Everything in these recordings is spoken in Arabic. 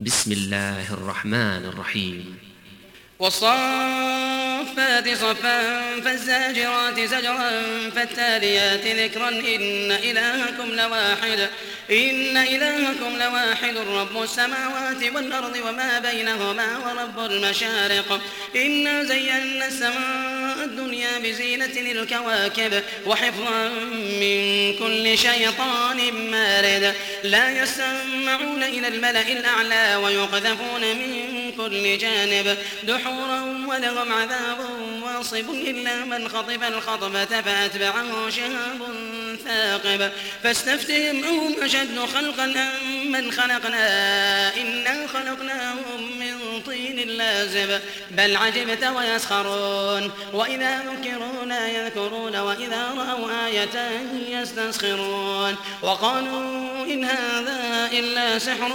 بسم الله الرحمن الرحيم. والصافات صفا فالزاجرات زجرا فالتاليات ذكرا إن إلهكم لواحد إن إلهكم لواحد رب السماوات والأرض وما بينهما ورب المشارق. إنا زينا السماء الدنيا بزينة الكواكب وحفظا من كل شيطان مارد. لا يسمعون إلى الملأ الأعلى ويقذفون من كل جانب. دحورا ولهم عذاب واصب إلا من خطف الخطبة فأتبعه شهاب ثاقب. فاستفتهم أهم أشد خلقا أم من خلقنا؟ إنا خلقناهم من طين لازب. بل عجبت ويسخرون. وإذا ذكروا لا يذكرون وإذا رأوا آية يستسخرون وقالوا إن هذا إلا سحر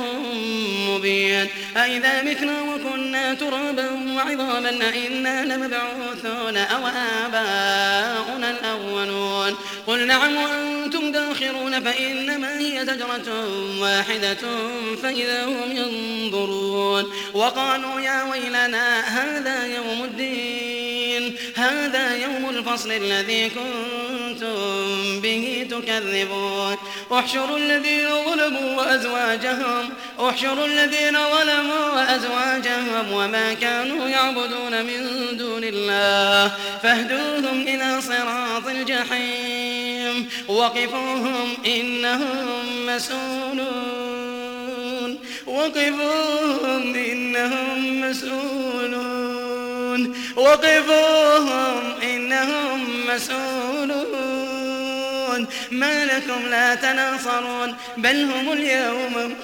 مبين أئذا متنا وكنا ترابا وعظاما أئنا لمبعوثون أو آباؤنا الأولون قل نعم وأنتم داخرون فإنما هي زجرة واحدة فإذا هم ينظرون وقالوا يا ويلنا هذا يوم هذا يوم الفصل الذي كنتم به تكذبون. احشروا الذين ظلموا وأزواجهم احشروا الذين ظلموا وأزواجهم وما كانوا يعبدون من دون الله. فاهدوهم إلى صراط الجحيم. وقفوهم إنهم مسؤولون. وقفوهم إنهم مسؤولون. وقفوهم إنهم مسؤولون ما لكم لا تناصرون بل هم اليوم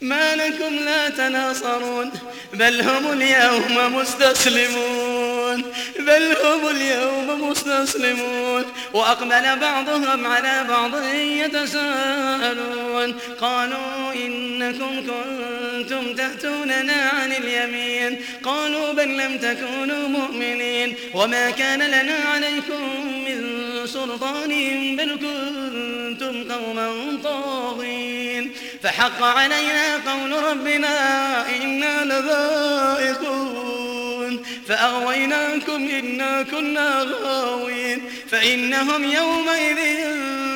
ما لكم لا تناصرون بل هم اليوم مستسلمون بل هم اليوم مستسلمون وأقبل بعضهم على بعض يتساءلون قالوا إنكم كنتم تأتوننا عن اليمين قالوا بل لم تكونوا مؤمنين وما كان لنا عليكم من سلطان بل كنتم قوما طاغين فحق علينا قول ربنا إنا لذائقون فأغويناكم إنا كنا غاوين فإنهم يومئذ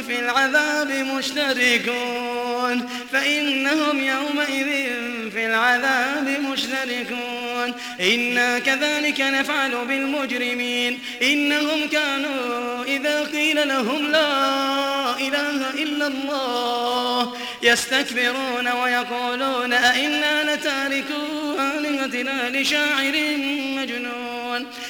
في العذاب مشتركون فإنهم يومئذ في العذاب مشتركون. إنا كذلك نفعل بالمجرمين. إنهم كانوا إذا قيل لهم لا إله إلا الله يستكبرون ويقولون أئنا لتاركوا آلهتنا لشاعر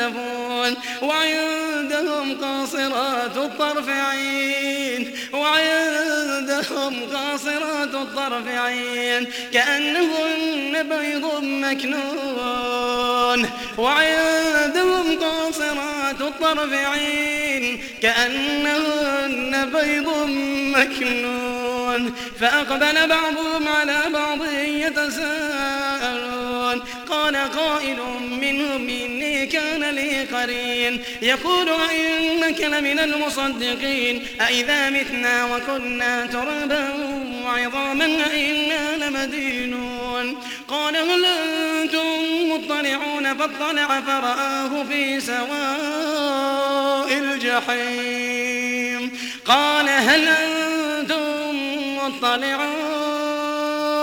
ينزفون وعندهم قاصرات الطرف عين. وعندهم قاصرات الطرف عين. كأنهن بيض مكنون. وعندهم قاصرات الطرف عين. كأنهن بيض مكنون. فأقبل بعضهم على بعض يتساءلون. قال قائل منهم إني كان لي قرين. يقول إنك لمن المصدقين؟ أئذا متنا وكنا ترابا وعظاما أئنا لمدينون. قال هل أنتم مطلعون؟ فاطلع فرآه في سواء الجحيم. قال هل أنتم مطلعون؟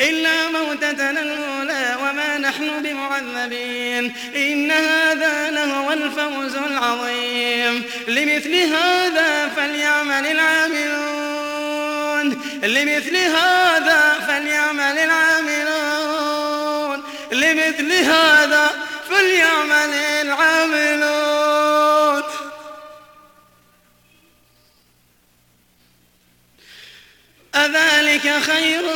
إلا موتتنا الأولى وما نحن بمعذبين إن هذا لهو الفوز العظيم لمثل هذا فليعمل العاملون لمثل هذا فليعمل العاملون لمثل هذا فليعمل العاملون أذلك خير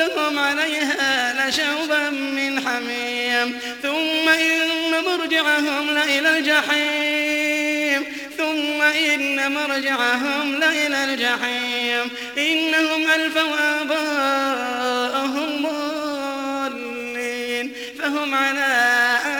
لهم عليها لشوبا من حميم. ثم إن مرجعهم لإلى الجحيم. ثم إن مرجعهم لإلى الجحيم. إنهم ألفوا آباءهم ضالين. فهم على آثارهم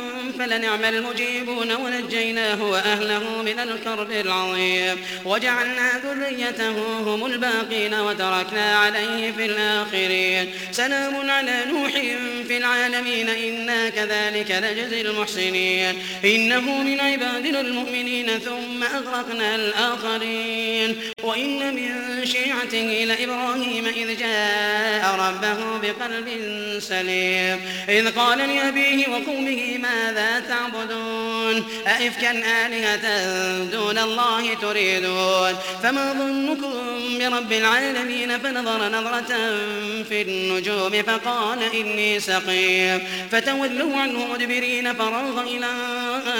فلنعم المجيبون ونجيناه وأهله من الكرب العظيم. وجعلنا ذريته هم الباقين وتركنا عليه في الآخرين. سلام على نوح في العالمين إنا كذلك نجزي المحسنين. إنه من عبادنا المؤمنين ثم أغرقنا الآخرين. وإن من شيعته لإبراهيم إذ جاء ربه بقلب سليم. إذ قال لأبيه وقومه ماذا تعبدون؟ أئفكا آلهة دون الله تريدون؟ فما ظنكم برب العالمين؟ فنظر نظرة في النجوم فقال إني سقيم. فتولوا عنه مدبرين فراغ إلى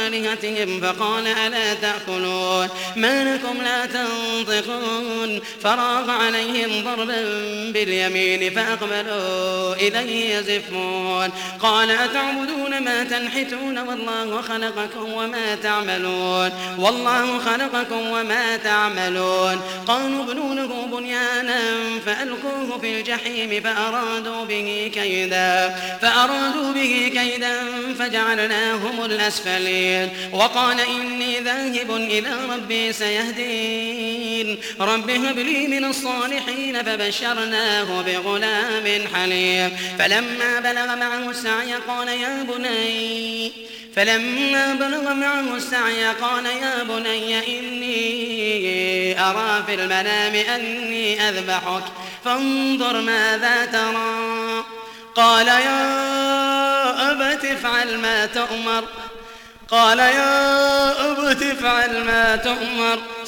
آلهتهم فقال ألا تأكلون؟ ما لكم لا تنطقون. فراغ عليهم ضربا باليمين فأقبلوا إليه يزفون. قال أتعبدون ما تنحتون والله خلقكم وما تعملون. والله خلقكم وما تعملون. قالوا ابنوا له بنيانا فألقوه في الجحيم فأرادوا به كيدا. فأرادوا به كيدا فجعلناهم الأسفلين. وقال إني ذاهب إلى ربي سيهدين. رب هب لي من الصالحين فبشرناه بغلام حليم. فلما بلغ معه السعي قال يا بني فلما بلغ معه السعي قال يا بني إني أرى في المنام أني أذبحك فانظر ماذا ترى. قال يا أبت افعل ما تؤمر. قال يا أبت افعل ما تؤمر.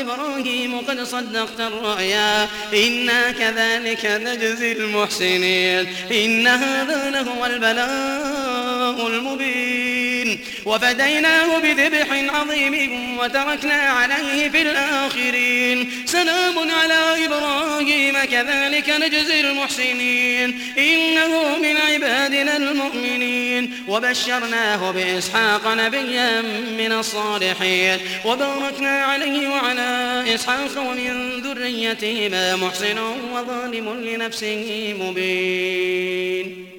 إبراهيم قد صدقت الرؤيا إنا كذلك نجزي المحسنين. إن هذا لهو البلاء المبين. وفديناه بذبح عظيم وتركنا عليه في الآخرين. سلام على إبراهيم كذلك نجزي المحسنين. إنه من عبادنا المؤمنين. وبشرناه بإسحاق نبيا من الصالحين. وباركنا عليه وعلى إسحاق ومن ذريتهما محسن وظالم لنفسه مبين.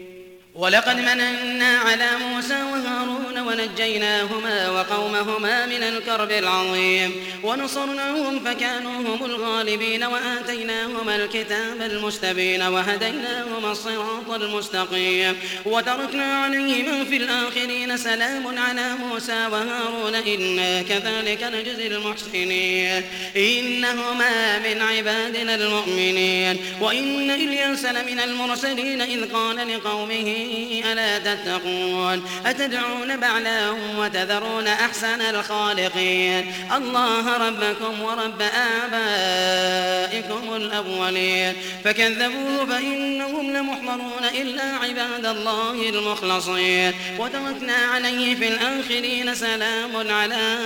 ولقد مننا على موسى وهارون ونجيناهما وقومهما من الكرب العظيم ونصرناهم فكانوا هم الغالبين وآتيناهما الكتاب المستبين وهديناهما الصراط المستقيم وتركنا عليهما في الآخرين سلام على موسى وهارون إنا كذلك نجزي المحسنين إنهما من عبادنا المؤمنين وإن إلياس لمن المرسلين إذ قال لقومه ألا تتقون؟ أتدعون بعلا وتذرون أحسن الخالقين؟ الله ربكم ورب آبائكم الأولين. فكذبوه فإنهم لمحضرون إلا عباد الله المخلصين. وتركنا عليه في الآخرين سلام على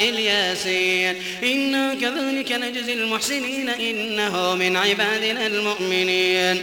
إلياسين. إنا كذلك نجزي المحسنين إنه من عبادنا المؤمنين.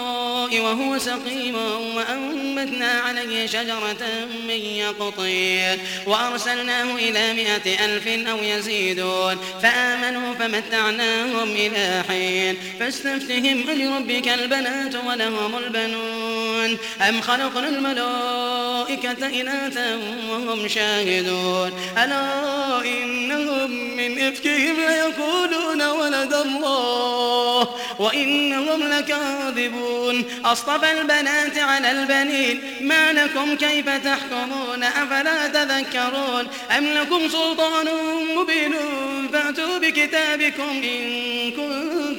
وهو سقيم وأنبتنا عليه شجرة من يقطين وأرسلناه إلى مائة ألف أو يزيدون فآمنوا فمتعناهم إلى حين فاستفتهم لربك البنات ولهم البنون أم خلقنا الملائكة إناثا وهم شاهدون؟ ألا إنهم من إفكهم ليقولون ولد الله وإنهم لكاذبون؟ أصطفى البنات على البنين ما لكم كيف تحكمون؟ أفلا تذكرون؟ أم لكم سلطان مبين؟ فأتوا بكتابكم إن كنتم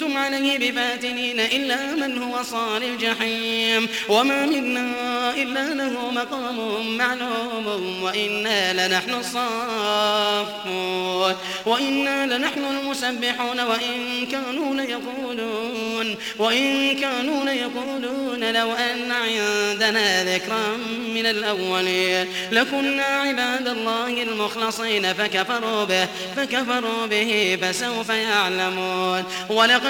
أنتم عليه بفاتنين إلا من هو صال الجحيم. وما منا إلا له مقام معلوم وإنا لنحن الصافون. وإنا لنحن المسبحون وإن كانوا ليقولون وإن كانوا ليقولون لو أن عندنا ذكرا من الأولين. لكنا عباد الله المخلصين فكفروا به فكفروا به فسوف يعلمون. ولقد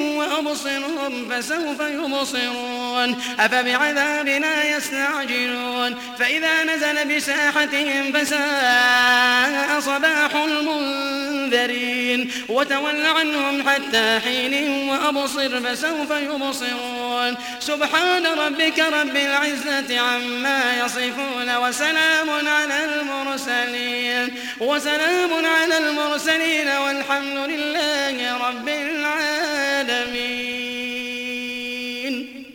وأبصرهم فسوف يبصرون. أفبعذابنا يستعجلون؟ فإذا نزل بساحتهم فساء صباح المنذرين. وتول عنهم حتى حين وأبصر فسوف يبصرون. سبحان ربك رب العزة عما يصفون وسلام على المرسلين. وسلام على المرسلين والحمد لله رب العالمين.